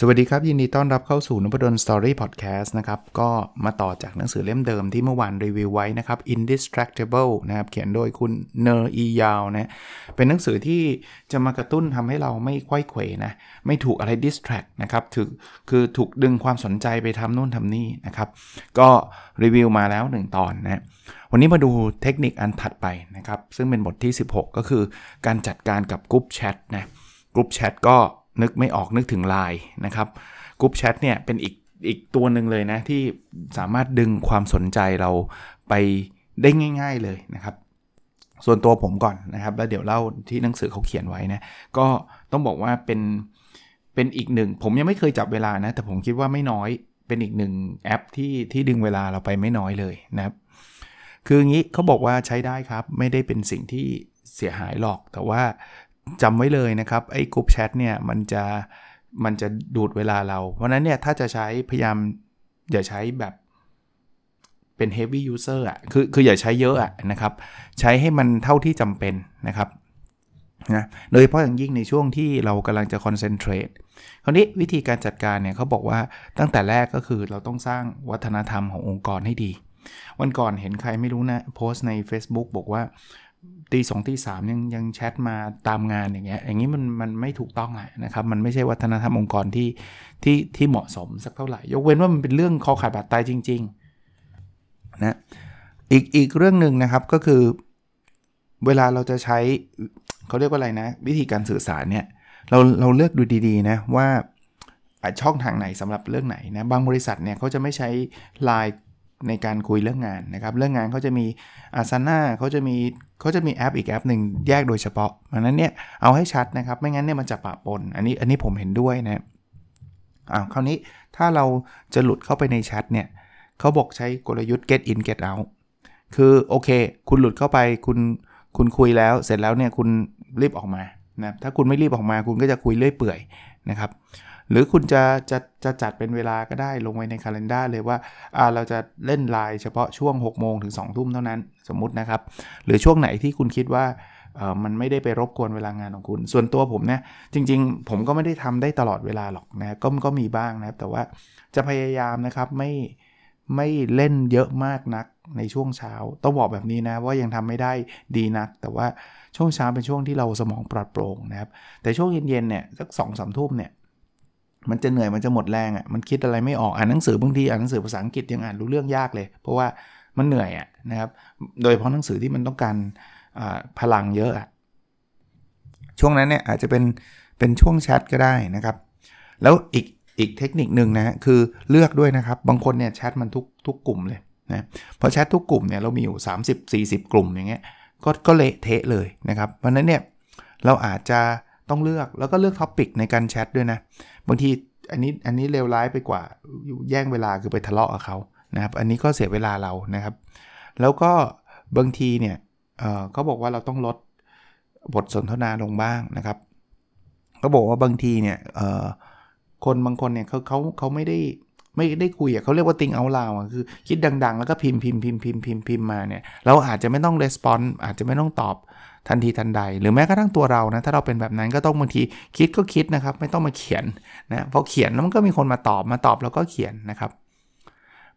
สวัสดีครับ ยินดีต้อนรับเข้าสู่นพดลสตอรี่พอดแคสต์นะครับ ก็มาต่อจากหนังสือเล่มเดิมที่เมื่อวานรีวิวไว้นะครับ Indistractable นะครับเขียนโดยคุณเนอร์อียาวนะเป็นหนังสือที่จะมากระตุ้นทำให้เราไม่ควยเขวนะ ไม่ถูกอะไร distract นะครับถือคือถูกดึงความสนใจไปทำนู่นทำนี่นะครับ ก็รีวิวมาแล้ว 1 ตอนนะวันนี้มาดูเทคนิคอันถัดไปนะครับ ซึ่งเป็นบทที่ 16 ก็คือการจัดการกับ group chat นะ group chat ก็ นึกไม่ออกนึกถึงไลน์นะครับ group chat เนี่ยเป็นอีกอีกตัวหนึ่งเลยนะที่สามารถดึงความสนใจเราไปได้ง่าย ๆเลยนะครับ ส่วนตัวผมก่อนนะครับ แล้วเดี๋ยวเล่าที่หนังสือเขาเขียนไว้นะก็ต้องบอกว่าเป็นเป็นอีกหนึ่ง ผมยังไม่เคยจับเวลานะ แต่ผมคิดว่าไม่น้อยเป็นอีกหนึ่งแอปที่ที่ดึงเวลาเราไปไม่น้อยเลยนะครับ คืองี้เขาบอกว่าใช้ได้ครับ ไม่ได้เป็นสิ่งที่เสียหายหรอก แต่ว่า จำไว้เลยนะครับ ไอ้กลุ่มแชทเนี่ยมันจะมันจะดูดเวลาเรา เพราะนั้นเนี่ยถ้าจะใช้พยายามอย่าใช้แบบเป็น heavy user อะ คือ คืออย่าใช้เยอะอะนะครับ ใช้ให้มันเท่าที่จำเป็นนะครับนะ โดยเฉพาะอย่างยิ่งในช่วงที่เรากำลังจะ concentrate คราวนี้วิธีการจัดการเนี่ยเขาบอกว่าตั้งแต่แรกก็คือเราต้องสร้างวัฒนธรรมขององค์กรให้ดี วันก่อนเห็นใครไม่รู้นะ โพสต์ใน Facebook บอกว่า ตีสองตีสามยังยังแชทมาตามงานอย่างเงี้ยอย่างนี้มันมันไม่ถูกต้องอะนะครับ มันไม่ใช่วัฒนธรรมองค์กรที่ที่ที่เหมาะสมสักเท่าไหร่ ยกเว้นว่ามันเป็นเรื่องคอขาดบาดตายจริงๆนะอีกอีกเรื่องหนึ่งนะครับก็คือ เวลาเราจะใช้เขาเรียกว่าอะไรนะ วิธีการสื่อสารเนี่ยเราเราเลือกดูดีๆนะว่าช่องทางไหนสำหรับเรื่องไหนนะบางบริษัทเนี่ยเขาจะไม่ใช้ไลน์ ในการคุยเรื่องงานนะครับ เรื่องงานเขาจะมีอาซาน่าเขาจะมีเขาจะมีแอปอีกแอปหนึ่งแยกโดยเฉพาะดังนั้นเนี่ยเอาให้ชัดนะครับ ไม่งั้นเนี่ยมันจะปะปน อันนี้อันนี้ผมเห็นด้วยนะอ้าวคราวนี้ถ้าเราจะหลุดเข้าไปในแชทเนี่ยเขาบอกใช้กลยุทธ์ get in get out คือโอเค คุณหลุดเข้าไปคุณคุณคุยแล้วเสร็จแล้วเนี่ยคุณรีบออกมานะถ้าคุณไม่รีบออกมาคุณก็จะคุยเรื่อยเปื่อยนะครับ หรือคุณจะจะจะจัดเป็นเวลาก็ได้ลงไว้ในคาล endar เลยว่าอ่าเราจะเล่นไลน์เฉพาะช่วง 6 โมงถึง 2 ทุ่มเท่านั้นสมมุตินะครับ หรือช่วงไหนที่คุณคิดว่าเออมันไม่ได้ไปรบกวนเวลางานของคุณ ส่วนตัวผมเนี่ยจริง ๆ ผมก็ไม่ได้ทำได้ตลอดเวลาหรอกนะก็ก็มีบ้างนะครับ แต่ว่าจะพยายามนะครับไม่ไม่เล่นเยอะมากนักในช่วงเช้า ต้องบอกแบบนี้นะว่ายังทำไม่ได้ดีนัก แต่ว่าช่วงเช้าเป็นช่วงที่เราสมองปลอดโปร่งนะครับ แต่ช่วงเย็นๆเนี่ยสักสองสามทุ่มเนี่ย มันจะเหนื่อยมันจะหมดแรงอะ่ะมันคิดอะไรไม่ออกอ่านหนังสือบางทีอ่านหนังสือภาษาอังกฤษยังอ่านรู้เรื่องยากเลย เพราะว่ามันเหนื่อยอะ่ะนะครับ โดยเพราะหนังสือที่มันต้องการพลังเยอะอะ่ะช่วงนั้นเนี่ยอาจจะเป็นเป็นช่วงแชทก็ได้นะครับ แล้วอีกอีกเทคนิคหนึ่งนะคือเลือกด้วยนะครับ บางคนเนี่ยแชทมันทุกทุกกลุ่มเลยนะพอแชททุกกลุ่มเนี่ยเรามีอยู่ 30 40 กลุ่มอย่างเงี้ยก็ก็เละเทะเลยนะครับเพราะนั้นเนี่ยเราอาจจะต้องเลือกแล้วก็เลือกท็อปิกในการแชทด้วยนะ บางทีอันนี้อันนี้เลวร้ายไปกว่าแย่งเวลาคือไปทะเลาะกับเขานะครับ อันนี้ก็เสียเวลาเรานะครับ แล้วก็บางทีเนี่ยเขาบอกว่าเราต้องลดบทสนทนาลงบ้างนะครับเขาบอกว่าบางทีเนี่ยคนบางคนเนี่ยเขาเขาเขาไม่ได้ไม่ได้คุยอะเขาเรียกว่าติงเอาลาวคือคิดดัง ๆ แล้วก็พิมพ์พิมพ์พิมพ์พิมพ์พิมพ์พิมพ์มาเนี่ยเราอาจจะไม่ต้องรีสปอนอาจจะไม่ต้องตอบ ทันทีทันใด หรือแม้กระทั่งตัวเรานะถ้าเราเป็นแบบนั้นก็ต้องบางทีคิดก็คิดนะครับ ไม่ต้องมาเขียนนะพอเขียนแล้วมันก็มีคนมาตอบมาตอบแล้วก็เขียนนะครับ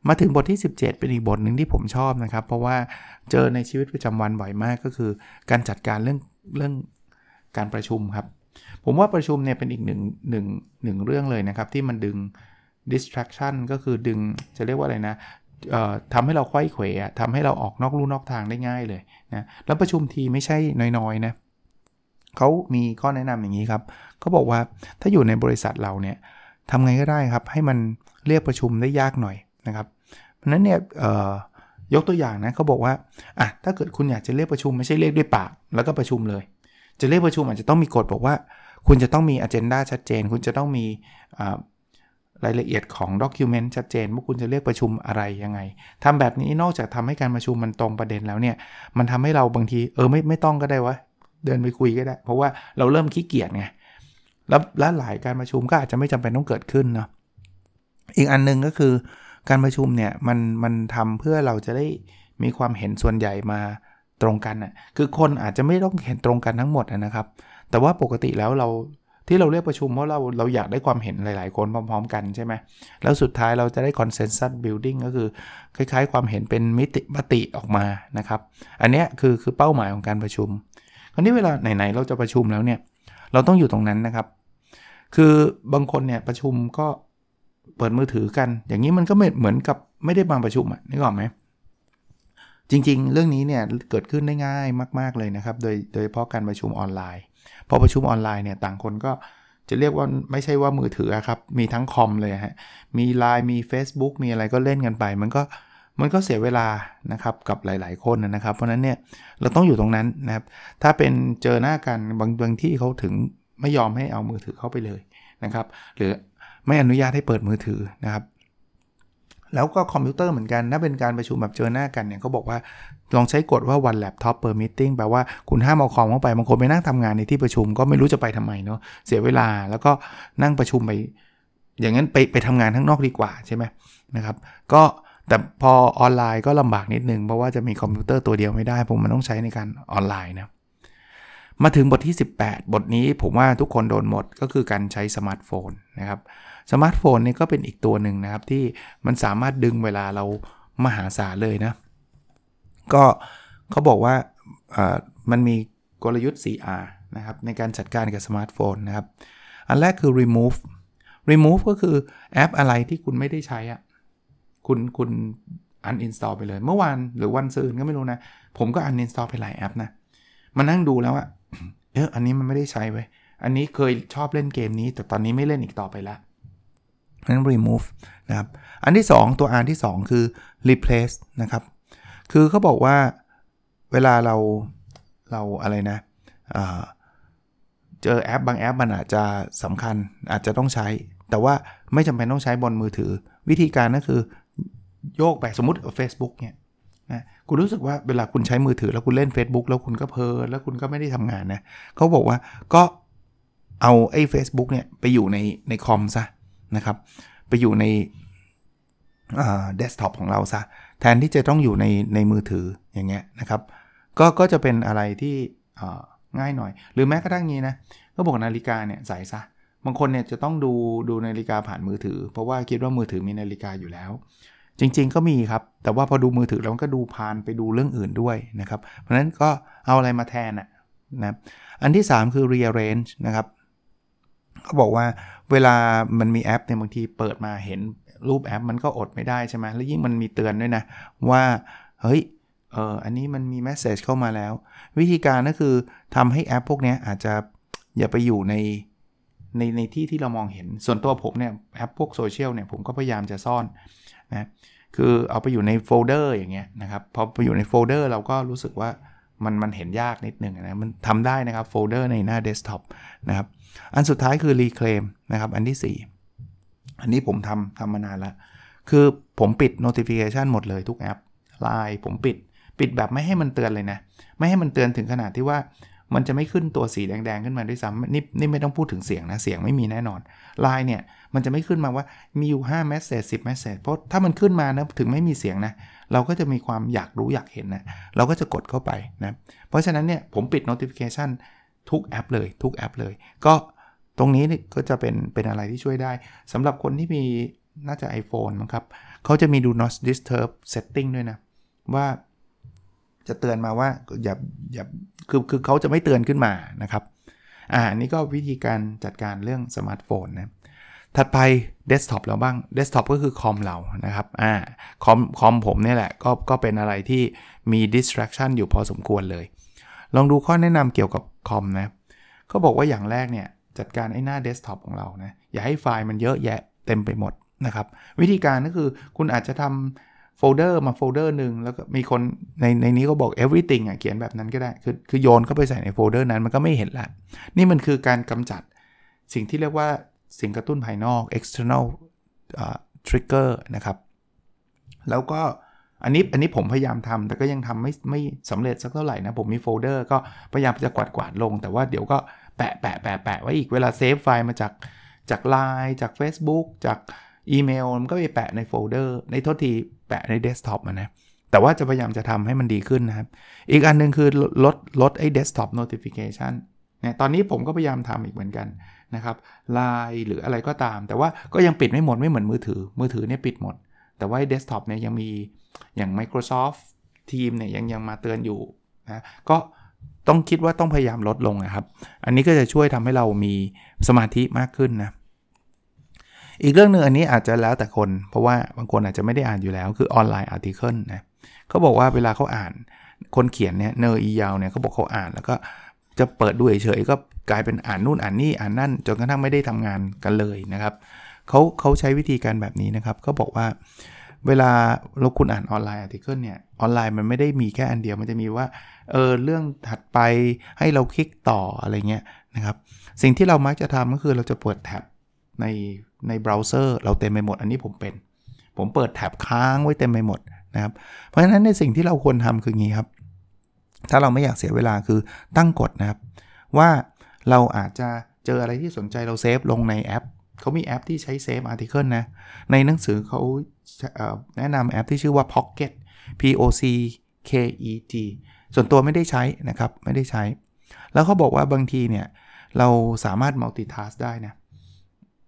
มาถึงบทที่ 17 เป็นอีกบทหนึ่งที่ผมชอบนะครับ เพราะว่าเจอในชีวิตประจำวันบ่อยมากก็คือ การจัดการเรื่องเรื่องการประชุมครับ ผมว่าประชุมเนี่ยเป็นอีกหนึ่งหนึ่งหนึ่งเรื่องเลยนะครับ ที่มันดึง distraction ก็คือดึงจะเรียกว่าอะไรนะ ทำให้เราควยเขวทำให้เราออกนอกลู่นอกทางได้ง่ายเลยนะแล้วประชุมทีไม่ใช่น้อยๆนะเขามีข้อแนะนำอย่างนี้ครับเขาบอกว่าถ้าอยู่ในบริษัทเราเนี่ยทำไงก็ได้ครับ ให้มันเรียกประชุมได้ยากหน่อยนะครับ เพราะนั้นเนี่ยยกตัวอย่างนะเขาบอกว่าอะถ้าเกิดคุณอยากจะเรียกประชุมไม่ใช่เรียกด้วยปาก แล้วก็ประชุมเลย จะเรียกประชุมอาจจะต้องมีกฎบอกว่า คุณจะต้องมีอ g e n d a ชัดเจน คุณจะต้องมี รายละเอียดของด็อกิวเมนต์ชัดเจนว่าคุณจะเรียกประชุมอะไรยังไงทำแบบนี้นอกจากทำให้การประชุมมันตรงประเด็นแล้วเนี่ย มันทำให้เราบางทีเออไม่ไม่ต้องก็ได้วะเดินไปคุยก็ได้ เพราะว่าเราเริ่มขี้เกียจไงแล้วและหลายการประชุมก็อาจจะไม่จำเป็นต้องเกิดขึ้นเนาะอีกอันนึงก็คือการประชุมเนี่ยมันมันทำเพื่อเราจะได้มีความเห็นส่วนใหญ่มาตรงกันอะคือคนอาจจะไม่ต้องเห็นตรงกันทั้งหมดนะครับ แต่ว่าปกติแล้วเรา ที่เราเรียกประชุมเพราะเราเราอยากได้ความเห็นหลาย ๆ คนพร้อม ๆ กันใช่ไหมแล้วสุดท้ายเราจะได้ consensus building ก็คือ คล้าย ๆ ความเห็นเป็นมิติมติออกมานะครับ อันนี้คือคือเป้าหมายของการประชุม คราวนี้เวลาไหน ๆ เราจะประชุมแล้วเนี่ยเราต้องอยู่ตรงนั้นนะครับ คือบางคนเนี่ยประชุมก็เปิดมือถือกัน อย่างนี้มันก็เหมือนกับไม่ได้มาประชุมอะนึกออกไหมจริง ๆ เรื่องนี้เนี่ยเกิดขึ้นได้ง่ายมาก ๆ เลยนะครับ โดยโดยเฉพาะการประชุมออนไลน์ พอประชุมออนไลน์เนี่ยต่างคนก็จะเรียกว่าไม่ใช่ว่ามือถือครับ มีทั้งคอมเลยฮะ มี Line มี Facebook มีอะไรก็เล่นกันไป มันก็มันก็เสียเวลานะครับกับหลาย ๆ คนนะครับ เพราะนั้นเนี่ยเราต้องอยู่ตรงนั้นนะครับ ถ้าเป็นเจอหน้ากันบางบางที่เขาถึงไม่ยอมให้เอามือถือเข้าไปเลยนะครับ หรือไม่อนุญาตให้เปิดมือถือนะครับ แล้วก็คอมพิวเตอร์เหมือนกันถ้าเป็นการประชุมแบบเจอหน้ากันเนี่ยเขาบอกว่า ลองใช้กฎว่า one laptop per meeting แปลว่าคุณห้ามเอาคอมเข้าไปบางคนไปนั่งทำงานในที่ประชุมก็ไม่รู้จะไปทำไมเนาะเสียเวลาแล้วก็นั่งประชุมไป อย่างนั้นไปไปทำงานข้างนอกดีกว่าใช่ไหมนะครับ ก็แต่พอออนไลน์ก็ลำบากนิดนึงเพราะว่าจะมีคอมพิวเตอร์ตัวเดียวไม่ได้ ผมมันต้องใช้ในการออนไลน์นะมาถึงบทที่ 18 บทนี้ผมว่าทุกคนโดนหมดก็คือการใช้สมาร์ทโฟนนะครับสมาร์ทโฟนนี่ก็เป็นอีกตัวหนึ่งนะครับที่มันสามารถดึงเวลาเรามหาศาลเลยนะ ก็เขาบอกว่ามันมีกลยุทธ์ 4R นะครับในการจัดการกับสมาร์ทโฟนนะครับ อันแรกคือ remove remove ก็คือแอปอะไรที่คุณไม่ได้ใช้อะคุณคุณ uninstall ไปเลย เมื่อวานหรือวันซืนก็ไม่รู้นะ ผมก็ uninstall ไปหลายแอปนะมานั่งดูแล้วอะเอออันนี้มันไม่ได้ใช้ไว้ยอันนี้เคยชอบเล่นเกมนี้ แต่ตอนนี้ไม่เล่นอีกต่อไปละนั้น remove นะครับ อันที่ 2 ตัว R ที่ 2 คือ replace นะครับ คือเขาบอกว่าเวลาเราเราอะไรนะเจอแอปบางแอปมันอาจจะสำคัญอาจจะต้องใช้ แต่ว่าไม่จำเป็นต้องใช้บนมือถือ วิธีการก็คือโยกไปสมมติ Facebook เนี่ยนะคุณรู้สึกว่าเวลาคุณใช้มือถือแล้วคุณเล่น Facebook แล้วคุณก็เพลินแล้วคุณก็ไม่ได้ทำงานนะเขาบอกว่าก็เอาไอ้ a c e b o o k เนี่ยไปอยู่ในในคอมซะนะครับ ไปอยู่ใน เดสก์ท็อปของเราซะ แทนที่จะต้องอยู่ในในมือถืออย่างเงี้ยนะครับ ก็ก็จะเป็นอะไรที่ง่ายหน่อย หรือแม้กระทั่งนี้นะก็บอกนาฬิกาเนี่ยใส่ซะบางคนเนี่ยจะต้องดูดูนาฬิกาผ่านมือถือ เพราะว่าคิดว่ามือถือมีนาฬิกาอยู่แล้ว จริง ๆ ก็มีครับ แต่ว่าพอดูมือถือแล้วก็ดูผ่านไปดูเรื่องอื่นด้วยนะครับ เพราะฉะนั้นก็เอาอะไรมาแทนนะนะอันที่ 3 คือ rearrange นะครับเขาบอกว่าเวลามันมีแอปเนี่ยบางทีเปิดมาเห็น รูปแอปมันก็อดไม่ได้ใช่ไหมแล้วยิ่งมันมีเตือนด้วยนะ ว่า เฮ้ยเอออันนี้มันมีแมสเซจเข้ามาแล้ว วิธีการก็คือทำให้แอปพวกนี้อาจจะอย่าไปอยู่ในในในที่ที่เรามองเห็นส่วนตัวผมเนี่ยแอปพวกโซเชียลเนี่ยผมก็พยายามจะซ่อนนะคือเอาไปอยู่ในโฟลเดอร์อย่างเงี้ยนะครับพอไปอยู่ในโฟลเดอร์เราก็รู้สึกว่ามันมันเห็นยากนิดนึงนะมันทำได้นะครับโฟลเดอร์ในหน้าเดสก์ท็อปนะครับอันสุดท้ายคือ reclaim นะครับอันที่ 4 อันนี้ผมทำทำมานานแล้วคือผมปิด notification หมดเลยทุกแอป Line ผมปิด ปิดแบบไม่ให้มันเตือนเลยนะ ไม่ให้มันเตือนถึงขนาดที่ว่ามันจะไม่ขึ้นตัวสีแดง ๆ ขึ้นมาด้วยซ้ำนี่นี่ไม่ต้องพูดถึงเสียงนะ เสียงไม่มีแน่นอนไลน์เนี่ย มันจะไม่ขึ้นมาว่ามีอยู่5 message 10 message เพราะถ้ามันขึ้นมานะถึงไม่มีเสียงนะ เราก็จะมีความอยากรู้อยากเห็นนะ เราก็จะกดเข้าไปนะ เพราะฉะนั้นเนี่ยผมปิด notification ทุกแอปเลยทุกแอปเลย ก็ ตรงนี้ก็จะเป็นเป็นอะไรที่ช่วยได้ สำหรับคนที่มีน่าจะ iPhone มั้งครับเขาจะมี do not disturb setting ด้วยนะ ว่าจะเตือนมาว่าอย่าอย่าคือคือเขาจะไม่เตือนขึ้นมานะครับ อ่านี่ก็วิธีการจัดการเรื่องสมาร์ทโฟนนะถัดไปเดสก์ท็อปเราบ้างเดสก์ท็อปก็คือคอมเรานะครับอ่าคอมคอมผมเนี่ยแหละก็ก็เป็นอะไรที่มี distraction อยู่พอสมควรเลย ลองดูข้อแนะนำเกี่ยวกับคอมนะเขาบอกว่าอย่างแรกเนี่ย จัดการไอ้หน้าเดสก์ท็อปของเรานะอย่าให้ไฟล์มันเยอะแยะเต็มไปหมดนะครับ วิธีการก็คือคุณอาจจะทำโฟลเดอร์มาโฟลเดอร์หนึ่งแล้วก็มีคนในในนี้ก็บอก everything อะเขียนแบบนั้นก็ได้คือคือโยนเข้าไปใส่ในโฟลเดอร์นั้นมันก็ไม่เห็นละนี่มันคือการกำจัดสิ่งที่เรียกว่าสิ่งกระตุ้นภายนอก external uh, trigger นะครับ แล้วก็ อันนี้อันนี้ผมพยายามทำแต่ก็ยังทำไม่ไม่สำเร็จสักเท่าไหร่นะ ผมมีโฟลเดอร์ก็พยายามจะกวาดกวาดลง แต่ว่าเดี๋ยวก็แปะแปะแปะแปะไว้อีกเวลาเซฟไฟล์มาจากจาก Line จาก Facebook จากอีเมลมันก็ไปแปะในโฟลเดอร์ในโทษทีแปะในเดสก์ท็อปนะแต่ว่าจะพยายามจะทำให้มันดีขึ้นนะครับ อีกอันนึงคือลดลดไอ้ desktop notification เนี่ยตอนนี้ผมก็พยายามทำอีกเหมือนกันนะครับไลน์หรืออะไรก็ตาม แต่ว่าก็ยังปิดไม่หมดไม่เหมือนมือถือ มือถือเนี่ยปิดหมด แต่ว่าเดสก์ท็อปเนี่ยยังมีอย่าง Microsoft Team เนี่ยยังยังมาเตือนอยู่นะก็ต้องคิดว่าต้องพยายามลดลงนะครับ อันนี้ก็จะช่วยทำให้เรามีสมาธิมากขึ้นนะ อีกเรื่องหนึ่งอันนี้อาจจะแล้วแต่คน เพราะว่าบางคนอาจจะไม่ได้อ่านอยู่แล้ว คือ online article นะเขาบอกว่าเวลาเขาอ่านคนเขียนเนี่ย Nir Eyal เนี่ยเขาบอกเขาอ่านแล้วก็จะเปิดดูเฉยๆก็กลายเป็นอ่านนู่นอ่านนี่อ่านนั่นจนกระทั่งไม่ได้ทำงานกันเลยนะครับ เขาเขาใช้วิธีการแบบนี้นะครับเขาบอกว่าเวลาเราคุณอ่าน online article เนี่ยออนไลน์มันไม่ได้มีแค่อันเดียวมันจะมีว่าเออเรื่องถัดไปให้เราคลิกต่ออะไรเงี้ยนะครับ สิ่งที่เรามักจะทำก็คือเราจะเปิดแท็บในในเบราว์เซอร์เราเต็มไปหมดอันนี้ผมเป็น ผมเปิดแท็บค้างไว้เต็มไปหมดนะครับ เพราะฉะนั้นในสิ่งที่เราควรทำคืองี้ครับ ถ้าเราไม่อยากเสียเวลาคือตั้งกฎนะครับ ว่าเราอาจจะเจออะไรที่สนใจเราเซฟลงในแอป เขามีแอปที่ใช้เซฟ article นะ ในหนังสือเขาแนะนำแอปที่ชื่อว่า Pocket P O C K E T ส่วนตัวไม่ได้ใช้นะครับ ไม่ได้ใช้ แล้วเขาบอกว่าบางทีเนี่ย เราสามารถ multitask ได้นะ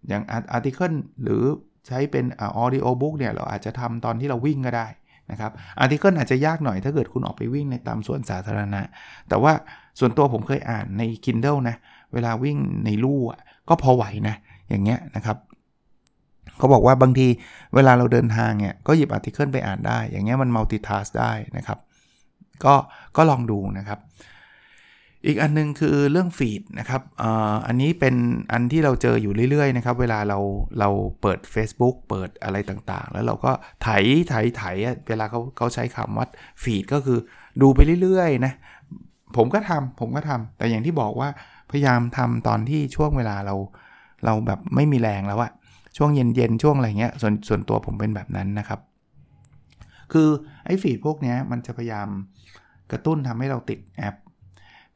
อย่าง article หรือใช้เป็น audiobook เนี่ย เราอาจจะทำตอนที่เราวิ่งก็ได้นะครับ article อาจจะยากหน่อยถ้าเกิดคุณออกไปวิ่งในตามสวนสาธารณะ แต่ว่าส่วนตัวผมเคยอ่านใน Kindle นะ เวลาวิ่งในลู่ก็พอไหวนะ อย่างเงี้ยนะครับเขาบอกว่าบางทีเวลาเราเดินทางเนี่ยก็หยิบอาร์ติเคิลไปอ่านได้ อย่างเงี้ยมันมัลติทัสได้นะครับ ก็ก็ลองดูนะครับ อีกอันนึงคือเรื่องฟีดนะครับออันนี้เป็นอันที่เราเจออยู่เรื่อยๆนะครับ เวลาเราเราเปิด Facebook เปิดอะไรต่างๆ แล้วเราก็ไถไถไถเวลาเขาเขาใช้คำว่าฟีดก็คือดูไปเรื่อยๆนะผมก็ทำผมก็ทำแต่อย่างที่บอกว่าพยายามทำตอนที่ช่วงเวลาเรา เราแบบไม่มีแรงแล้วอะช่วงเย็นๆช่วงอะไรเงี้ยส่วนส่วนตัวผมเป็นแบบนั้นนะครับ คือไอ้ฟีดพวกนี้มันจะพยายามกระตุ้นทำให้เราติดแอป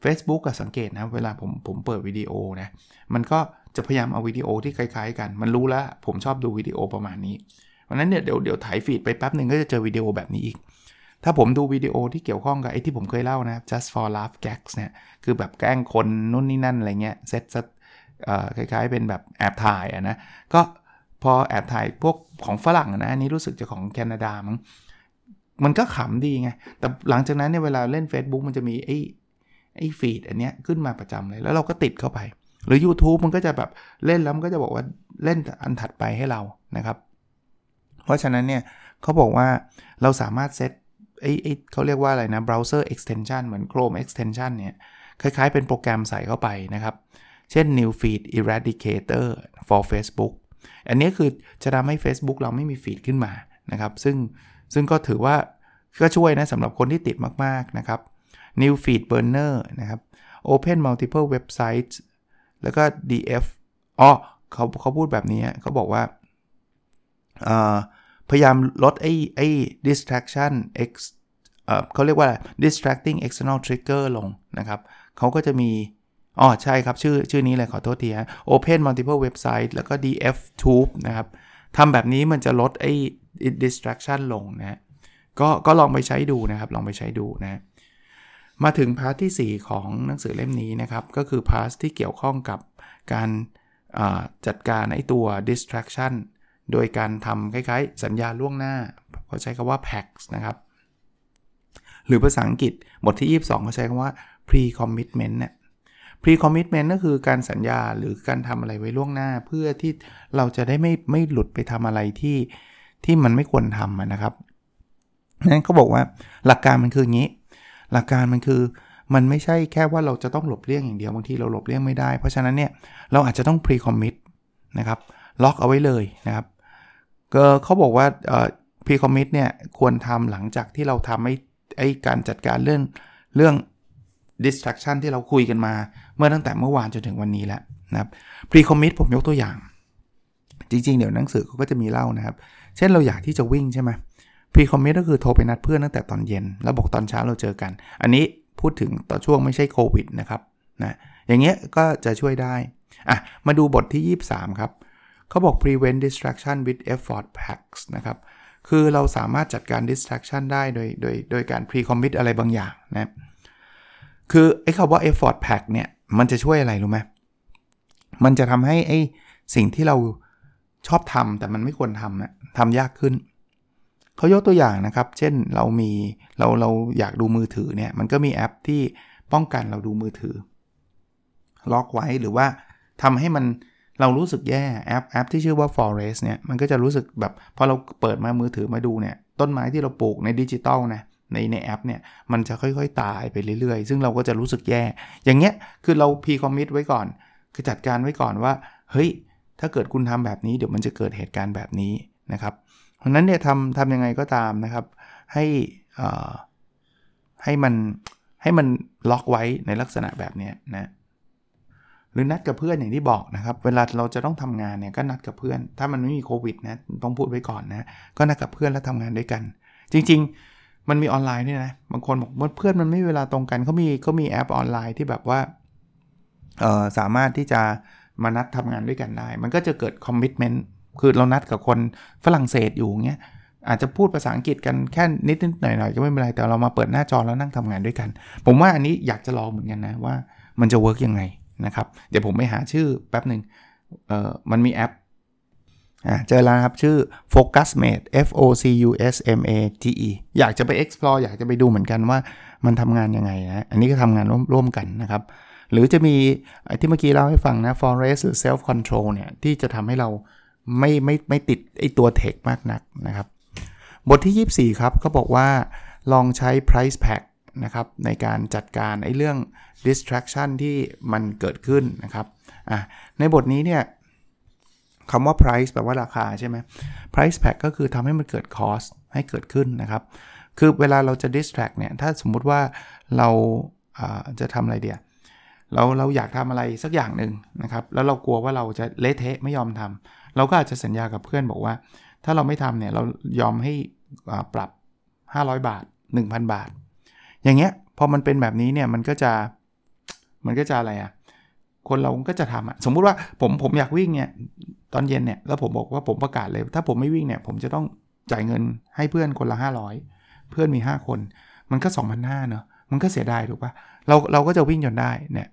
Facebook ก็สังเกตนะเวลาผมผมเปิดวิดีโอนะมันก็จะพยายามเอาวิดีโอที่คล้ายๆกัน มันรู้แล้ว ผมชอบดูวิดีโอประมาณนี้เพราะนั้นเนี่ยเดี๋ยวเดี๋ยวถ่ายฟีดไปแป๊บหนึ่งก็จะเจอวิดีโอแบบนี้อีก ถ้าผมดูวิดีโอที่เกี่ยวข้องกับไอ้ที่ผมเคยเล่านะ just for laugh gags เนี่ย คือแบบแกล้งคนนู่นนี่นั่นอะไรเงี้ยเซต คล้ายๆ เป็นแบบแอบถ่ายอะนะก็พอแอบถ่ายพวกของฝรั่งนะอันนี้รู้สึกจะของแคนาดามั้งมันก็ขำดีไง แต่หลังจากนั้นเนี่ยเวลาเล่น Facebook มันจะมีไอ้ไอ้ฟีดอันเนี้ยขึ้นมาประจำเลย แล้วเราก็ติดเข้าไป หรือ YouTube มันก็จะแบบเล่นแล้วมันก็จะบอกว่าเล่นอันถัดไปให้เรานะครับ เพราะฉะนั้นเนี่ยเขาบอกว่าเราสามารถเซตไอ้ไอ้เขาเรียกว่าอะไรนะ browser extension เหมือน Chrome extension เนี่ยคล้ายๆเป็นโปรแกรมใส่เข้าไปนะครับ เช่น new feed eradicator for Facebook อันนี้คือจะทำให้ Facebook เราไม่มีฟีดขึ้นมานะครับ ซึ่งซึ่งก็ถือว่าก็ช่วยนะสำหรับคนที่ติดมาก ๆ นะครับ New Feed Burner นะครับ Open Multiple Websites แล้วก็ DF อ๋อเขาเขาพูดแบบนี้เขาบอกว่า พยายามลดไอ้ไอ้ distraction x เขาเรียกว่า distracting external trigger ลงนะครับ เขาก็จะมี อ๋อใช่ครับ ชื่อชื่อนี้เลยขอโทษทีฮะ Open Multiple Website แล้วก็ DF Tube นะครับทำแบบนี้มันจะลดไอ้ distraction ลงนะก็ก็ลองไปใช้ดูนะครับ ลองไปใช้ดูนะมาถึง part ที่ 4 ของหนังสือเล่มนี้นะครับ ก็คือ part ที่เกี่ยวข้องกับการจัดการไอ้ตัว distraction โดยการทำคล้ายๆ สัญญาล่วงหน้าเขาใช้คำว่า PAX นะครับ หรือภาษาอังกฤษบทที่ 22เขาใช้คำว่า pre commitment เนี่ย pre commitment ก็คือการสัญญาหรือการทำอะไรไว้ล่วงหน้า เพื่อที่เราจะได้ไม่ไม่หลุดไปทำอะไรที่ที่มันไม่ควรทำนะครับนั้นเขาบอกว่าหลักการมันคืออย่างนี้ หลักการมันคือมันไม่ใช่แค่ว่าเราจะต้องหลบเลี่ยงอย่างเดียวบางทีเราหลบเลี่ยงไม่ได้ เพราะฉะนั้นเนี่ยเราอาจจะต้อง pre commit นะครับล็อกเอาไว้เลยนะครับก็เขาบอกว่า pre commit เนี่ยควรทำหลังจากที่เราทำไอ้ไอ้การจัดการเรื่องเรื่อง distraction ที่เราคุยกันมา เมื่อตั้งแต่เมื่อวานจนถึงวันนี้แล้วนะครับ pre commit ผมยกตัวอย่าง จริงๆ เดี๋ยวหนังสือเขาก็จะมีเล่านะครับ เช่นเราอยากที่จะวิ่งใช่ไหม pre commit ก็คือโทรไปนัดเพื่อนตั้งแต่ตอนเย็น แล้วบอกตอนเช้าเราเจอกัน อันนี้พูดถึงต่อช่วงไม่ใช่โควิดนะครับนะอย่างเงี้ยก็จะช่วยได้อะมาดูบทที่ 23 ครับเขาบอก prevent distraction with effort packs นะครับคือเราสามารถจัดการ distraction ได้โดยโดยโดยการ pre commit อะไรบางอย่างนะคือไอ้คำว่า effort pack เนี่ย มันจะช่วยอะไรรู้ไหมมันจะทำให้ไอ้สิ่งที่เราชอบทำแต่มันไม่ควรทำนะทำยากขึ้น เขายกตัวอย่างนะครับ เช่นเรามีเราเราอยากดูมือถือเนี่ย มันก็มีแอปที่ป้องกันเราดูมือถือ ล็อกไว้หรือว่าทำให้มันเรารู้สึกแย่แอปแอปที่ชื่อว่า Forest เนี่ยมันก็จะรู้สึกแบบพอเราเปิดมามือถือมาดูเนี่ย ต้นไม้ที่เราปลูกในดิจิตอลนะ ในในแอปเนี่ยมันจะค่อยๆ ตายไปเรื่อยๆ ซึ่งเราก็จะรู้สึกแย่ อย่างเงี้ยคือเรา precommit ไว้ก่อน คือจัดการไว้ก่อนว่า เฮ้ย ถ้าเกิดคุณทำแบบนี้เดี๋ยวมันจะเกิดเหตุการณ์แบบนี้นะครับ เพราะนั้นเนี่ยทำทำยังไงก็ตามนะครับ ให้ให้มันให้มันล็อกไว้ในลักษณะแบบนี้นะหรือนัดกับเพื่อนอย่างที่บอกนะครับ เวลาเราจะต้องทำงานเนี่ยก็นัดกับเพื่อน ถ้ามันไม่มีโควิดนะต้องพูดไว้ก่อนนะก็นัดกับเพื่อนแล้วทำงานด้วยกัน จริง ๆ มันมีออนไลน์ด้วยนะ บางคนบอกว่าเพื่อนมันไม่เวลาตรงกันเขามีเขามีแอปออนไลน์ที่แบบว่าเออสามารถที่จะมานัดทำงานด้วยกันได้ มันก็จะเกิดคอมมิชเมนต์คือเรานัดกับคนฝรั่งเศสอยู่เงี้ยอาจจะพูดภาษาอังกฤษกันแค่นิดนิดหน่อยหน่อยก็ไม่เป็นไร แต่เรามาเปิดหน้าจอแล้วนั่งทำงานด้วยกัน ผมว่าอันนี้อยากจะลองเหมือนกันนะว่ามันจะเวิร์กยังไงนะครับ เดี๋ยวผมไปหาชื่อแป๊บหนึ่งเออมันมีแอป เจอแล้วครับ ชื่อ Focusmate F O C U S M A T E อยากจะไป explore อยากจะไปดูเหมือนกันว่ามันทำงานยังไงนะอันนี้ก็ทำงานร่วมร่วมกันนะครับ หรือจะมีที่เมื่อกี้เล่าให้ฟังนะ forest หรือ self control เนี่ย ที่จะทำให้เราไม่ไม่ไม่ติดไอตัวเทคมากนักนะครับ บทที่ 24 ครับเขาบอกว่าลองใช้ price pack นะครับในการจัดการไอ้เรื่อง distraction ที่มันเกิดขึ้นนะครับอะในบทนี้เนี่ย คำว่า price แปลว่าราคาใช่ไหม price pack ก็คือทำให้มันเกิด cost ให้เกิดขึ้นนะครับ คือเวลาเราจะ distract เนี่ย ถ้าสมมุติว่าเราจะทำอะไรเดียเราเราอยากทำอะไรสักอย่างหนึ่งนะครับ แล้วเรากลัวว่าเราจะเละเทะไม่ยอมทำ เราก็อาจจะสัญญากับเพื่อนบอกว่า ถ้าเราไม่ทำเนี่ย เรายอมให้ปรับ 500 บาท 1,000 บาท อย่างเงี้ย พอมันเป็นแบบนี้เนี่ย มันก็จะ มันก็จะอะไรอะ่ะ คนเราก็จะทำอะ่ะ สมมุติว่าผมผมอยากวิ่งเนี่ย ตอนเย็นเนี่ยแล้วผมบอกว่าผมประกาศเลย ถ้าผมไม่วิ่งเนี่ยผมจะต้องจ่ายเงินให้เพื่อนคนละ 500 เพื่อนมี 5 คน มันก็ 2,500เนอะมันก็เสียดายถูกปะเราเราก็จะวิ่งจนได้เนี่ย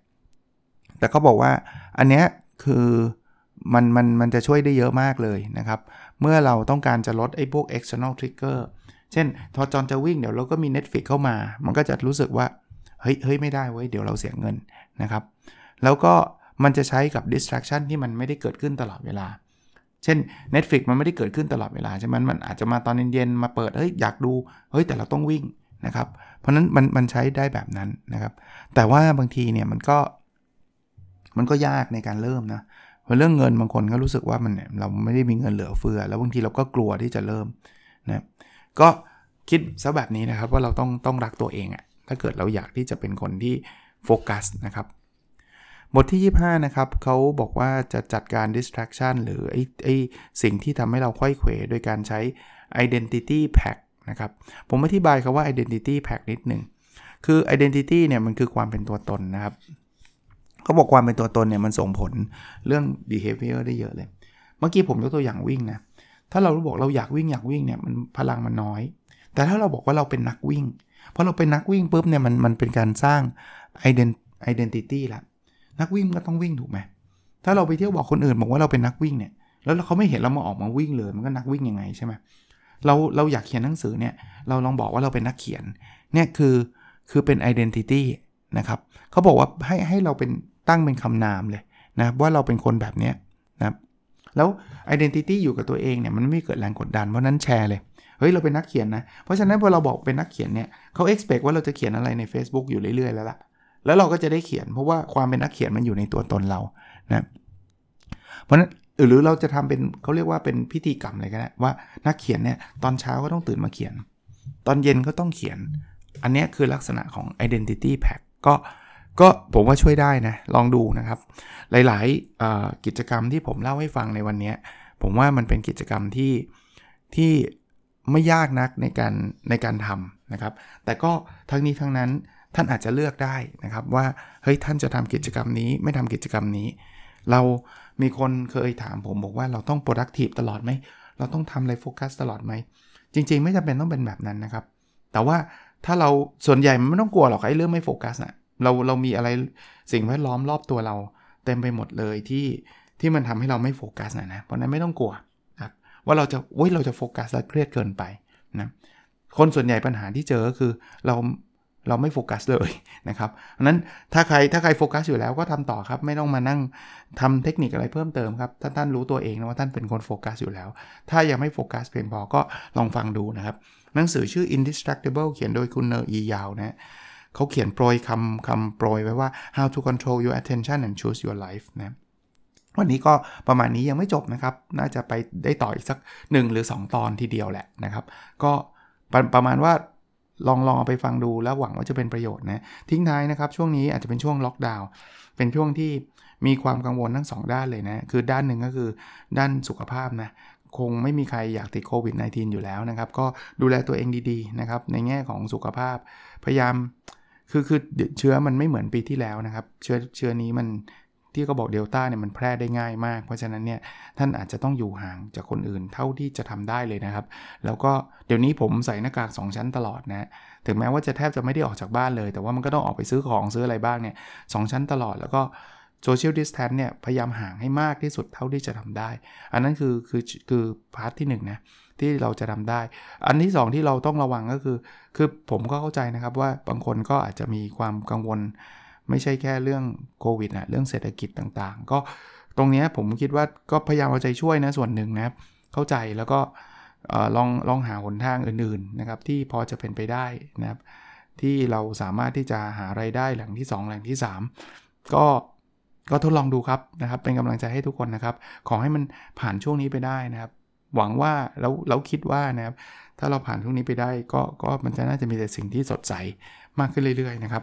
แต่เขาบอกว่าอันเนี้ยคือมันมันมันจะช่วยได้เยอะมากเลยนะครับ เมื่อเราต้องการจะลดไอ้พวก external trigger เช่นพอจอนจะวิ่งเดี๋ยวเราก็มี Netflix เข้ามา มันก็จะรู้สึกว่า เฮ้ยเฮ้ยไม่ได้เว้ยเดี๋ยวเราเสียเงินนะครับ แล้วก็ มันจะใช้กับ distraction ที่มันไม่ได้เกิดขึ้นตลอดเวลา เช่น Netflix มันไม่ได้เกิดขึ้นตลอดเวลาใช่ไหมมันอาจจะมาตอนเย็นๆมาเปิดเฮ้ยอยากดูเฮ้ยแต่เราต้องวิ่งนะครับ เพราะนั้นมันมันใช้ได้แบบนั้นนะครับ แต่ว่าบางทีเนี่ยมันก็มันก็ยากในการเริ่มนะพราะเรื่องเงินบางคนก็รู้สึกว่ามันเราไม่ได้มีเงินเหลือเฟือ แล้วบางทีเราก็กลัวที่จะเริ่มนะก็คิดซะแบบนี้นะครับว่าเราต้องต้องรักตัวเองอะถ้าเกิดเราอยากที่จะเป็นคนที่โฟกัสนะครับ บทที่ 25 นะครับเขาบอกว่าจะจัดการ distraction หรือไอ้ไอ้สิ่งที่ทำให้เราค่อยเขวโดยการใช้ identity pack นะครับ ผมอธิบายคาว่า identity pack นิดหนึ่ง คือ identity เนี่ยมันคือความเป็นตัวตนนะครับเขาบอกความเป็นตัวตนเนี่ยมันส่งผลเรื่อง behavior ได้เยอะเลย เมื่อกี้ผมยกตัวอย่างวิ่งนะ ถ้าเราบอกเราอยากวิ่งอยากวิ่งเนี่ยมันพลังมันน้อย แต่ถ้าเราบอกว่าเราเป็นนักวิ่งพอเราเป็นนักวิ่งปุ๊บเนี่ยมันมันเป็นการสร้าง identity ละ นักวิ่งก็ต้องวิ่งถูกไหมถ้าเราไปเที่ยวบอกคนอื่นบอกว่าเราเป็นนักวิ่งเนี่ยแล้วเขาไม่เห็นเรามาออกมาวิ่งเลย มันก็นักวิ่งยังไงใช่ไหมเราเราอยากเขียนหนังสือเนี่ยเราลองบอกว่าเราเป็นนักเขียนเนี่ยคือคือเป็น identity นะครับเขาบอกว่าให้ให้เราเป็นตั้งเป็นคำนามเลยนะว่าเราเป็นคนแบบนี้นะแล้ว identity อยู่กับตัวเองเนี่ยมันไม่เกิดแรงกดดันเพราะนั้นแชร์เลยเฮ้ยเราเป็นนักเขียนนะเพราะฉะนั้นพอเราบอกเป็นนักเขียนเนี่ยเขา expect ว่าเราจะเขียนอะไรใน Facebook อยู่เรื่อยๆแล้วล่ะ แล้วเราก็จะได้เขียนเพราะว่าความเป็นนักเขียนมันอยู่ในตัวตนเรานะเพราะนั้นหรือเราจะทำเป็นเขาเรียกว่าเป็นพิธีกรรมอะไรก็ได้ว่านักเขียนเนี่ยตอนเช้าก็ต้องตื่นมาเขียน ตอนเย็นก็ต้องเขียน อันนี้คือลักษณะของ identity pack ก็ก็ผมว่าช่วยได้นะลองดูนะครับ หลายๆกิจกรรมที่ผมเล่าให้ฟังในวันนี้ผมว่ามันเป็นกิจกรรมที่ที่ไม่ยากนักในการในการทำนะครับ แต่ก็ทั้งนี้ทั้งนั้น ท่านอาจจะเลือกได้นะครับว่าเฮ้ยท่านจะทำกิจกรรมนี้ไม่ทำกิจกรรมนี้ เรามีคนเคยถามผมบอกว่าเราต้อง productive ตลอดไหมเราต้องทำอะไรโฟกัสตลอดไหมจริง ๆ ไม่จำเป็นต้องเป็นแบบนั้นนะครับ แต่ว่าถ้าเราส่วนใหญ่มันไม่ต้องกลัวหรอกไอ้เรื่องไม่โฟกัสนะเราเรามีอะไรสิ่งแวดล้อมรอบตัวเรา เต็มไปหมดเลยที่ที่มันทำให้เราไม่โฟกัสนะนะเพราะนั้นไม่ต้องกลัวนะว่าเราจะโอ้ยเราจะโฟกัสแล้วเครียดเกินไปนะคนส่วนใหญ่ปัญหาที่เจอก็คือเรา เราไม่โฟกัสเลยนะครับนั้นถ้าใครถ้าใครโฟกัสอยู่แล้วก็ทำต่อครับ ไม่ต้องมานั่งทำเทคนิคอะไรเพิ่มเติมครับถ้าท่านรู้ตัวเองนะว่าท่านเป็นคนโฟกัสอยู่แล้ว ถ้ายังไม่โฟกัสเพียงพอก็ลองฟังดูนะครับ หนังสือชื่อ Indistractable เขียนโดยคุณเนอร์อียาวนะเขาเขียนโปรยคำคำโปรยไว้ว่า how to control your attention and choose your life นะวันนี้ก็ประมาณนี้ยังไม่จบนะครับ น่าจะไปได้ต่ออีกสัก 1 หรือ 2 ตอนทีเดียวแหละนะครับ ก็ประประมาณว่า ลองลองเอาไปฟังดูแล้วหวังว่าจะเป็นประโยชน์นะทิ้งท้ายนะครับ ช่วงนี้อาจจะเป็นช่วงล็อกดาวน์เป็นช่วงที่มีความกังวลทั้ง 2 ด้านเลยนะ คือด้านหนึ่งก็คือด้านสุขภาพนะคงไม่มีใครอยากติดโควิด -19 อยู่แล้วนะครับ ก็ดูแลตัวเองดีๆนะครับ ในแง่ของสุขภาพพยายามคือคือเชื้อมันไม่เหมือนปีที่แล้วนะครับ เชื้อเชื้อนี้มัน ที่เขาบอกเดลต้าเนี่ยมันแพร่ได้ง่ายมาก เพราะฉะนั้นเนี่ยท่านอาจจะต้องอยู่ห่างจากคนอื่นเท่าที่จะทำได้เลยนะครับ แล้วก็เดี๋ยวนี้ผมใส่หน้ากาก 2 ชั้นตลอดนะถึงแม้ว่าจะแทบจะไม่ได้ออกจากบ้านเลย แต่ว่ามันก็ต้องออกไปซื้อของซื้ออะไรบ้างเนี่ยสชั้นตลอดแล้วก็ social distance เนี่ยพยายามห่างให้มากที่สุดเท่าที่จะทำได้ อันนั้นคือคือคือ part ที่1 นะที่เราจะทำได้ อันที่ 2 ที่เราต้องระวังก็คือ คือผมก็เข้าใจนะครับว่าบางคนก็อาจจะมีความกังวล ไม่ใช่แค่เรื่องโควิดนะเรื่องเศรษฐกิจต่างๆ ก็ตรงนี้ผมคิดว่าก็พยายามเอาใจช่วยนะส่วนหนึ่งนะครับเข้าใจแล้วก็ลองลองหาหนทางอื่นๆนะครับที่พอจะเป็นไปได้นะครับที่เราสามารถที่จะหาไรายได้แหล่งที่ 2 แหล่งที่ 3 ก็ก็ทดลองดูครับนะครับ เป็นกำลังใจให้ทุกคนนะครับ ขอให้มันผ่านช่วงนี้ไปได้นะครับ หวังว่าแล้วเราคิดว่านะครับ ถ้าเราผ่านช่วงนี้ไปได้ก็ก็มันจะน่าจะมีแต่สิ่งที่สดใสมากขึ้นเรื่อยๆนะครับ